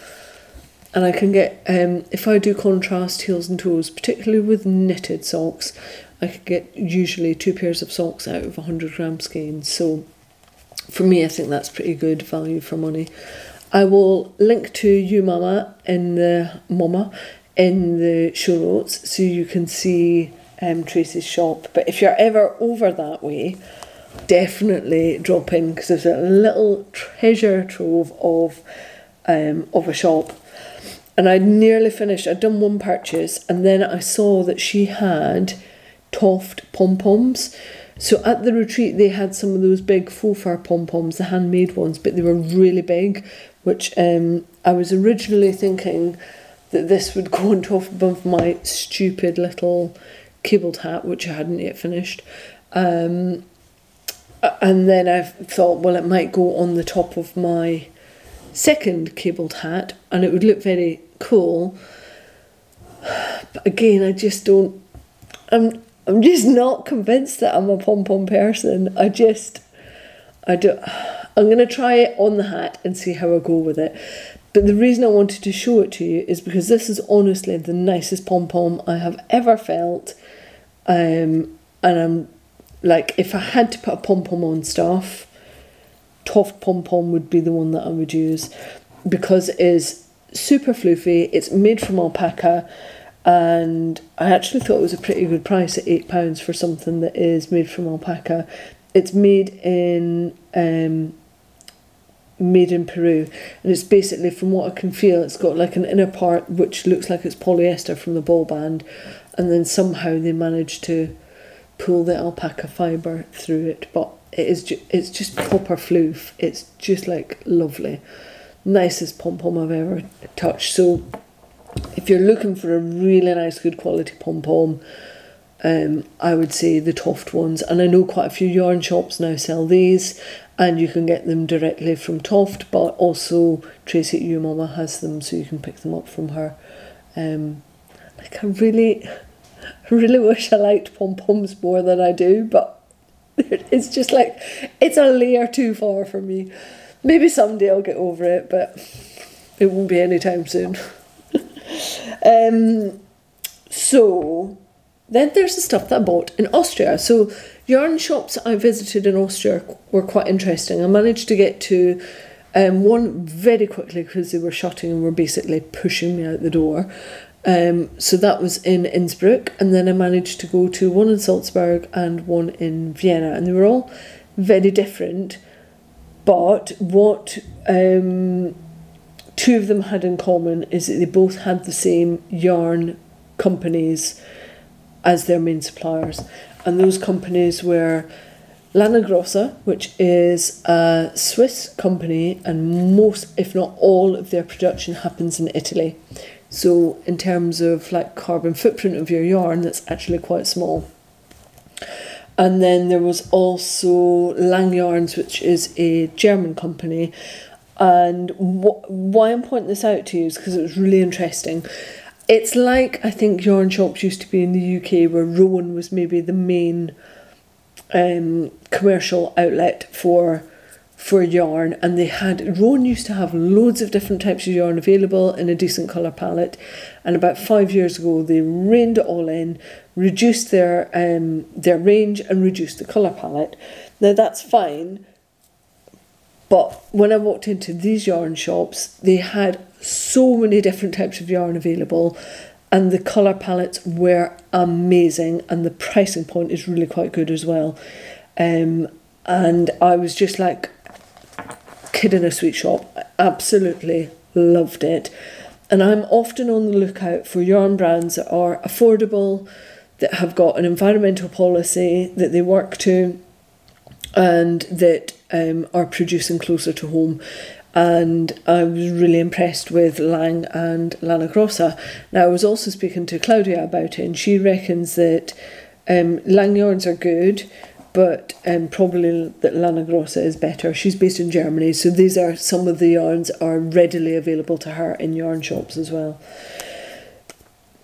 and I can get um, if I do contrast heels and toes, particularly with knitted socks, I could get usually two pairs of socks out of a hundred gram skeins. So, for me, I think that's pretty good value for money. I will link to you, Mama, in the Mama in the show notes so you can see um, Tracy's shop. But if you're ever over that way, definitely drop in because there's a little treasure trove of um, of a shop. And I'd nearly finished. I'd done one purchase, and then I saw that she had Toft pom poms. So at the retreat, they had some of those big faux fur pom poms, the handmade ones, but they were really big. Which um, I was originally thinking that this would go on top of my stupid little cabled hat, which I hadn't yet finished. Um, and then I thought, well, it might go on the top of my second cabled hat and it would look very cool. But again, I just don't. I'm I'm just not convinced that I'm a pom pom person. I just I do. I'm gonna try it on the hat and see how I go with it. But the reason I wanted to show it to you is because this is honestly the nicest pom pom I have ever felt. Um, and I'm like, if I had to put a pom pom on stuff, Toft pom pom would be the one that I would use because it is super floofy. It's made from alpaca, and I actually thought it was a pretty good price at eight pounds for something that is made from alpaca. It's made in um, made in Peru, and it's basically, from what I can feel, it's got like an inner part which looks like it's polyester from the ball band, and then somehow they managed to pull the alpaca fiber through it. But it is ju- it's just proper floof. It's just like lovely, nicest pom pom I've ever touched. So, if you're looking for a really nice, good quality pom pom. Um, I would say the Toft ones, and I know quite a few yarn shops now sell these, and you can get them directly from Toft, but also Tracy You Mama has them, so you can pick them up from her. Um, like I really, really wish I liked pom poms more than I do, but it's just like it's a layer too far for me. Maybe someday I'll get over it, but it won't be anytime soon. um, so then there's the stuff that I bought in Austria. So yarn shops I visited in Austria were quite interesting. I managed to get to um, one very quickly because they were shutting and were basically pushing me out the door. Um, so that was in Innsbruck, and then I managed to go to one in Salzburg and one in Vienna, and they were all very different. But what um, two of them had in common is that they both had the same yarn companies as their main suppliers, and those companies were Lana Grossa, which is a Swiss company, and most, if not all, of their production happens in Italy. So, in terms of like carbon footprint of your yarn, that's actually quite small. And then there was also Lang Yarns, which is a German company. And wh- why I'm pointing this out to you is because it was really interesting. It's like I think yarn shops used to be in the UK, where Rowan was maybe the main um, commercial outlet for for yarn. And they had Rowan used to have loads of different types of yarn available in a decent colour palette. And about five years ago they reined it all in reduced their um, their range and reduced the colour palette. Now that's fine but when I walked into these yarn shops they had so many different types of yarn available and the colour palettes were amazing and the pricing point is really quite good as well um, and I was just like kid in a sweet shop. I absolutely loved it. And I'm often on the lookout for yarn brands that are affordable, that have got an environmental policy that they work to, and that um, are producing closer to home. And I was really impressed with Lang and Lana Grossa. Now, I was also speaking to Claudia about it, and she reckons that um, Lang yarns are good, but um, probably that Lana Grossa is better. She's based in Germany, so these are some of the yarns are readily available to her in yarn shops as well.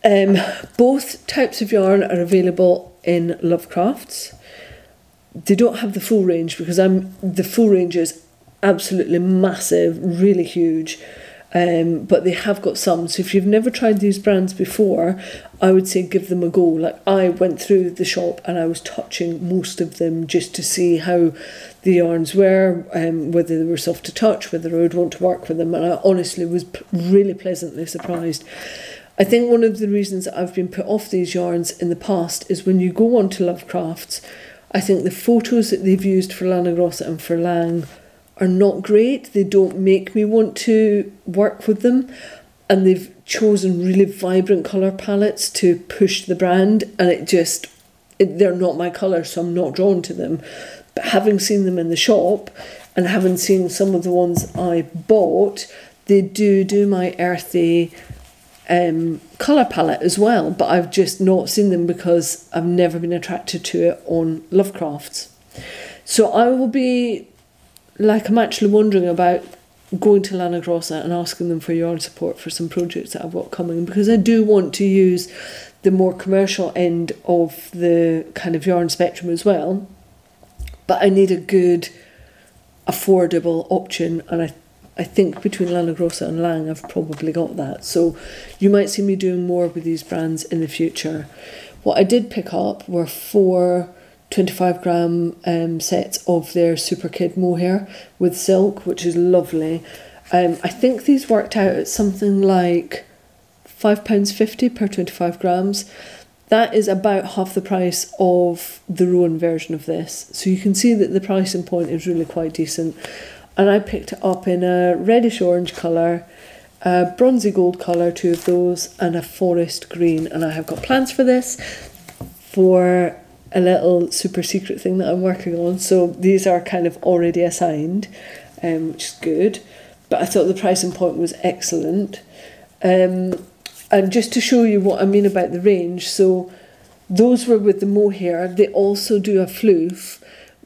Um, both types of yarn are available in Lovecrafts. They don't have the full range because I'm the full range is absolutely massive, really huge. Um, but they have got some. So if you've never tried these brands before, I would say give them a go. Like I went through the shop and I was touching most of them just to see how the yarns were, um, whether they were soft to touch, whether I would want to work with them. And I honestly was really pleasantly surprised. I think one of the reasons I've been put off these yarns in the past is when you go on to Lovecrafts, I think the photos that they've used for Lana Grossa and for Lang are not great. They don't make me want to work with them. And they've chosen really vibrant colour palettes to push the brand, and it just, it, they're not my colour, so I'm not drawn to them. But having seen them in the shop and having seen some of the ones I bought, they do do my earthy um, colour palette as well, but I've just not seen them because I've never been attracted to it on Lovecrafts. So I will be like I'm actually wondering about going to Lana Grossa and asking them for yarn support for some projects that I've got coming because I do want to use the more commercial end of the kind of yarn spectrum as well. But I need a good, affordable option, and I, I think between Lana Grossa and Lang, I've probably got that. So you might see me doing more with these brands in the future. What I did pick up were four 25 gram um, sets of their Super Kid mohair with silk, which is lovely. Um, I think these worked out at something like £5.50 per 25 grams. That is about half the price of the Rowan version of this. So you can see that the pricing point is really quite decent. And I picked it up in a reddish orange colour, a bronzy gold colour, two of those, and a forest green. And I have got plans for this for a little super secret thing that I'm working on. So these are kind of already assigned, um, which is good. But I thought the pricing point was excellent. Um, and just to show you what I mean about the range, so those were with the mohair. They also do a floof,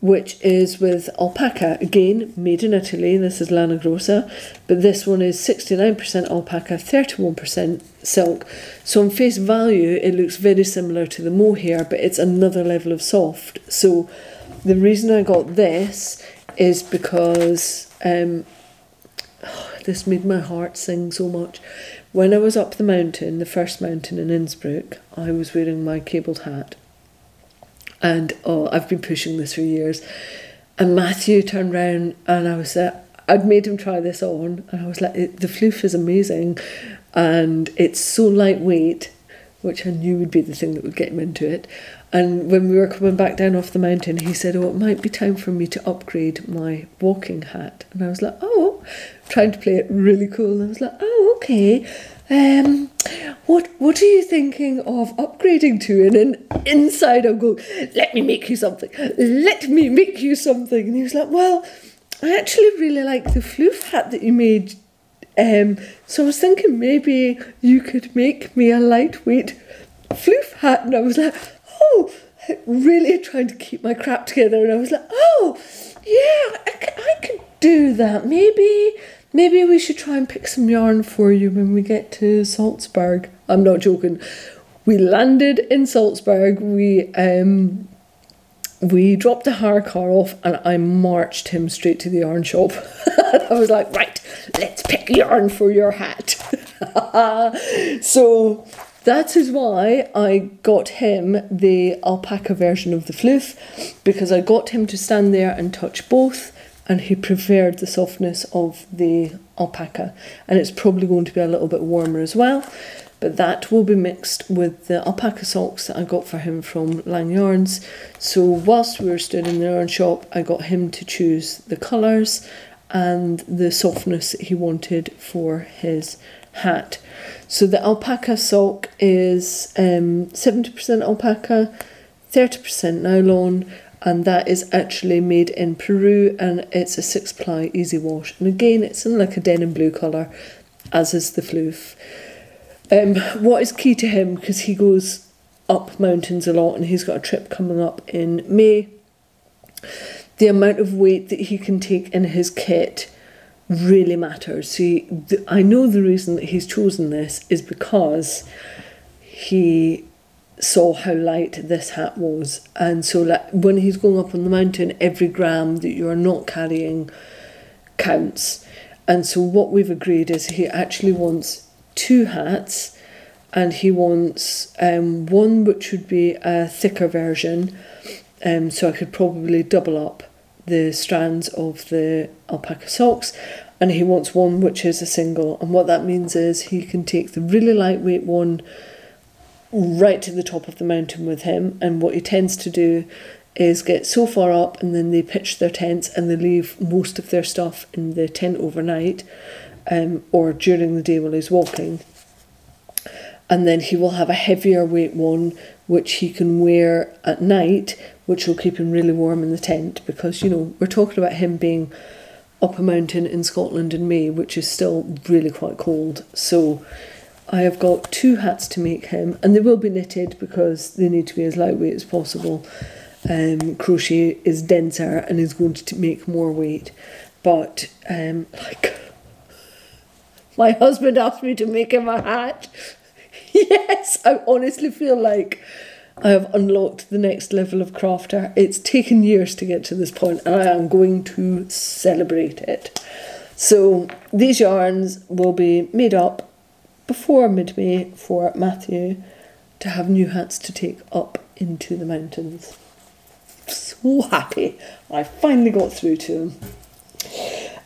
which is with alpaca. Again, made in Italy. This is Lana Grossa. But this one is 69% alpaca, 31% silk. So on face value, it looks very similar to the mohair, but it's another level of soft. So the reason I got this is because um, oh, this made my heart sing so much. When I was up the mountain, the first mountain in Innsbruck, I was wearing my cabled hat. And oh, I've been pushing this for years. And Matthew turned round and I was uh, I'd made him try this on, and I was like, the floof is amazing, and it's so lightweight, which I knew would be the thing that would get him into it. And when we were coming back down off the mountain, he said, "Oh, it might be time for me to upgrade my walking hat." And I was like, "Oh," trying to play it really cool. And I was like, "Oh, okay." Um, what what are you thinking of upgrading to? And then inside I'm going, let me make you something. Let me make you something. And he was like, well, I actually really like the floof hat that you made. Um, so I was thinking maybe you could make me a lightweight floof hat. And I was like, oh, really trying to keep my crap together. And I was like, oh, yeah, I, I could do that. Maybe maybe we should try and pick some yarn for you when we get to Salzburg. I'm not joking. We landed in Salzburg. We um we dropped the hire car off and I marched him straight to the yarn shop. I was like, right, let's pick yarn for your hat. so that is why I got him the alpaca version of the floof because I got him to stand there and touch both and he preferred the softness of the alpaca. And it's probably going to be a little bit warmer as well but that will be mixed with the alpaca socks that I got for him from Lang Yarns so whilst we were stood in the yarn shop I got him to choose the colours and the softness he wanted for his hat. So the alpaca sock is um, 70% alpaca 30% nylon and that is actually made in Peru and it's a six ply easy wash and again it's in like a denim blue colour as is the floof. Um, what is key to him because he goes up mountains a lot and he's got a trip coming up in May the amount of weight that he can take in his kit really matters. See, I know the reason that he's chosen this is because he saw how light this hat was. And so like when he's going up on the mountain every gram that you are not carrying counts. And so what we've agreed is he actually wants two hats and he wants um, one which would be a thicker version um, so I could probably double up the strands of the alpaca socks and he wants one which is a single. And what that means is he can take the really lightweight one right to the top of the mountain with him. And what he tends to do is get so far up and then they pitch their tents and they leave most of their stuff in the tent overnight um, or during the day while he's walking. And then he will have a heavier weight one which he can wear at night, which will keep him really warm in the tent because, you know, we're talking about him being up a mountain in Scotland in May, which is still really quite cold. So I have got two hats to make him, and they will be knitted because they need to be as lightweight as possible. Um, crochet is denser and is going to make more weight, but um, like my husband asked me to make him a hat. yes, I honestly feel like I have unlocked the next level of crafter. It's taken years to get to this point, and I am going to celebrate it. So these yarns will be made up before mid May for Matthew to have new hats to take up into the mountains. So happy I finally got through to him.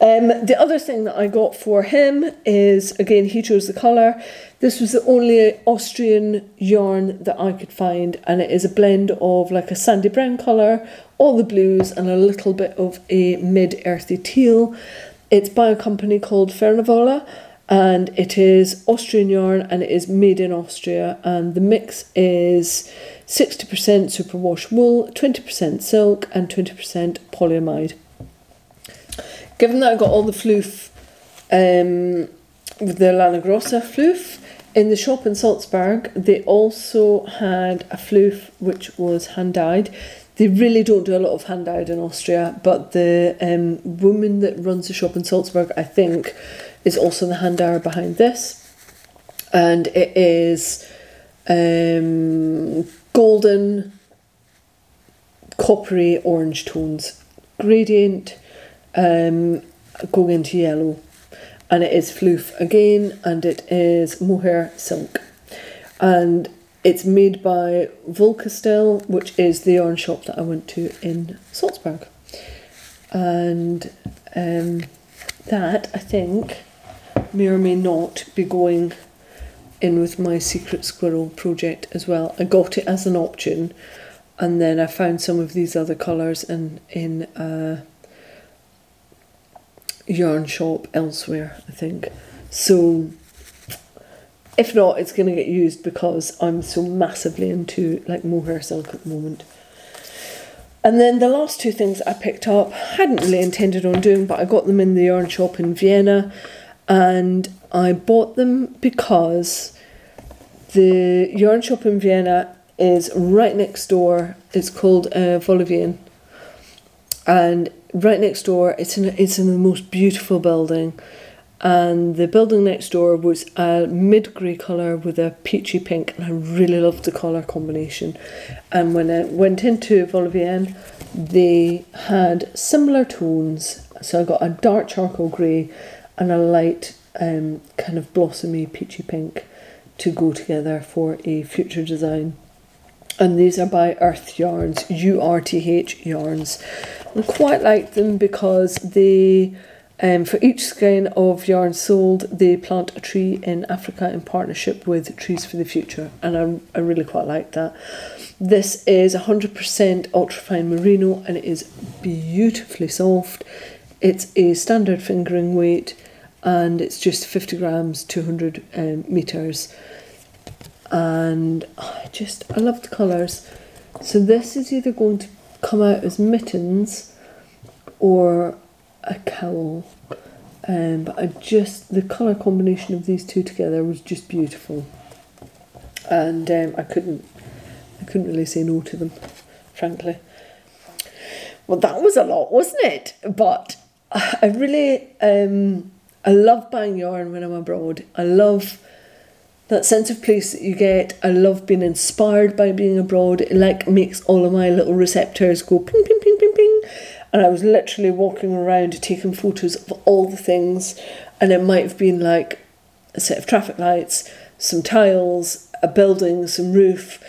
Um, the other thing that I got for him is again, he chose the colour. This was the only Austrian yarn that I could find, and it is a blend of like a sandy brown colour, all the blues, and a little bit of a mid earthy teal. It's by a company called Fernavola and it is Austrian yarn and it is made in Austria and the mix is 60% superwash wool, 20% silk and 20% polyamide. Given that I got all the floof um, with the Lana Grossa floof, in the shop in Salzburg they also had a floof which was hand dyed. They really don't do a lot of hand dyed in Austria, but the um, woman that runs the shop in Salzburg, I think, is also the hand dyer behind this. And it is um, golden, coppery orange tones, gradient um, going into yellow. And it is floof again, and it is mohair silk. And it's made by Volkastel, which is the yarn shop that I went to in Salzburg. And um, that, I think, may or may not be going in with my secret squirrel project as well. I got it as an option and then I found some of these other colours in in a yarn shop elsewhere, I think. So If not, it's going to get used because I'm so massively into like mohair silk at the moment. And then the last two things I picked up, hadn't really intended on doing, but I got them in the yarn shop in Vienna, and I bought them because the yarn shop in Vienna is right next door. It's called uh, and right next door, it's in it's in the most beautiful building. And the building next door was a mid grey colour with a peachy pink and I really loved the colour combination. And when I went into Wolleveen they had similar tones. So I got a dark charcoal grey and a light um, kind of blossomy peachy pink to go together for a future design and these are by Urth Yarns, U-R-T-H yarns. I quite like them because they um, for each skein of yarn sold, they plant a tree in Africa in partnership with Trees for the Future, and I, I really quite like that. This is 100% ultrafine merino and it is beautifully soft. It's a standard fingering weight and it's just 50 grams, 200 um, meters. And I just, I love the colours. So this is either going to come out as mittens or a cowl. Um, but I just the colour combination of these two together was just beautiful, and um, I couldn't I couldn't really say no to them, frankly. Well, that was a lot, wasn't it? But I really um, I love buying yarn when I'm abroad. I love that sense of place that you get. I love being inspired by being abroad. It like makes all of my little receptors go ping ping ping ping ping and I was literally walking around taking photos of all the things, and it might have been like a set of traffic lights, some tiles, a building, some roof,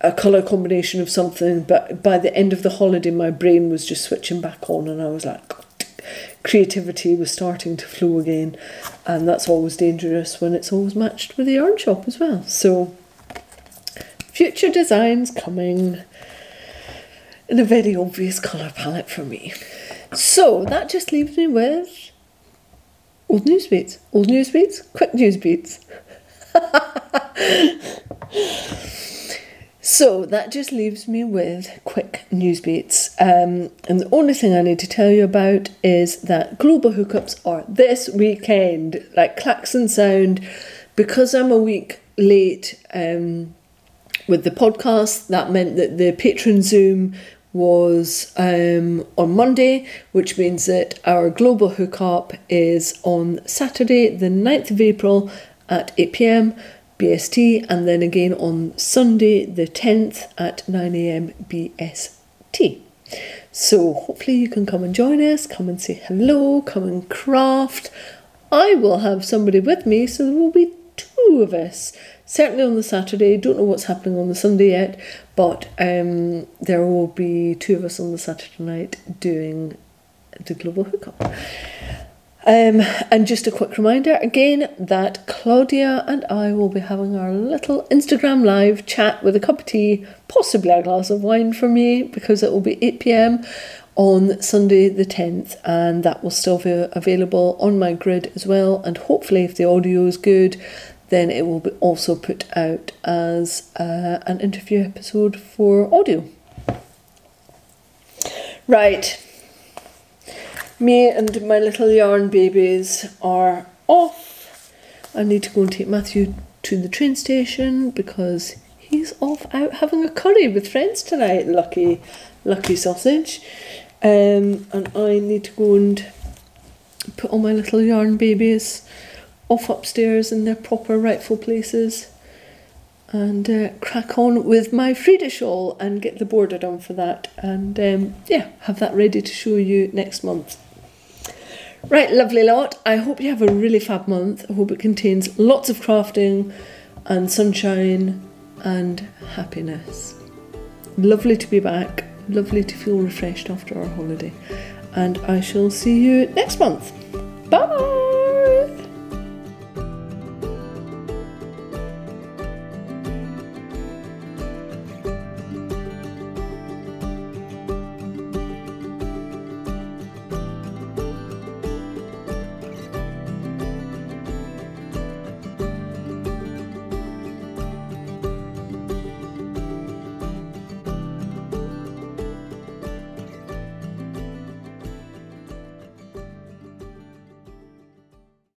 a colour combination of something. But by the end of the holiday, my brain was just switching back on, and I was like, creativity was starting to flow again, and that's always dangerous when it's always matched with the yarn shop as well. So, future designs coming in a very obvious colour palette for me. So that just leaves me with old news beats. Old news beats, quick news beats. so that just leaves me with quick news beats. Um, and the only thing I need to tell you about is that global hookups are this weekend, like klaxon sound. Because I'm a week late um, with the podcast, that meant that the patron Zoom was um, on Monday, which means that our global hookup is on Saturday, the 9th of April at 8 pm BST, and then again on Sunday, the 10th at 9 am BST. So hopefully you can come and join us, come and say hello, come and craft. I will have somebody with me, so there will be two of us certainly on the Saturday. Don't know what's happening on the Sunday yet, but um, there will be two of us on the Saturday night doing the Global Hookup. Um, and just a quick reminder again that Claudia and I will be having our little Instagram live chat with a cup of tea, possibly a glass of wine for me, because it will be 8 pm on Sunday the 10th, and that will still be available on my grid as well. And hopefully, if the audio is good, then it will be also put out as uh, an interview episode for audio. Right, me and my little yarn babies are off. I need to go and take Matthew to the train station because he's off out having a curry with friends tonight. Lucky, lucky sausage. Um, and I need to go and put all my little yarn babies off upstairs in their proper rightful places and uh, crack on with my Frida shawl and get the border done for that and um, yeah have that ready to show you next month right lovely lot. I hope you have a really fab month. I hope it contains lots of crafting and sunshine and happiness. Lovely to be back. Lovely to feel refreshed after our holiday. And I shall see you next month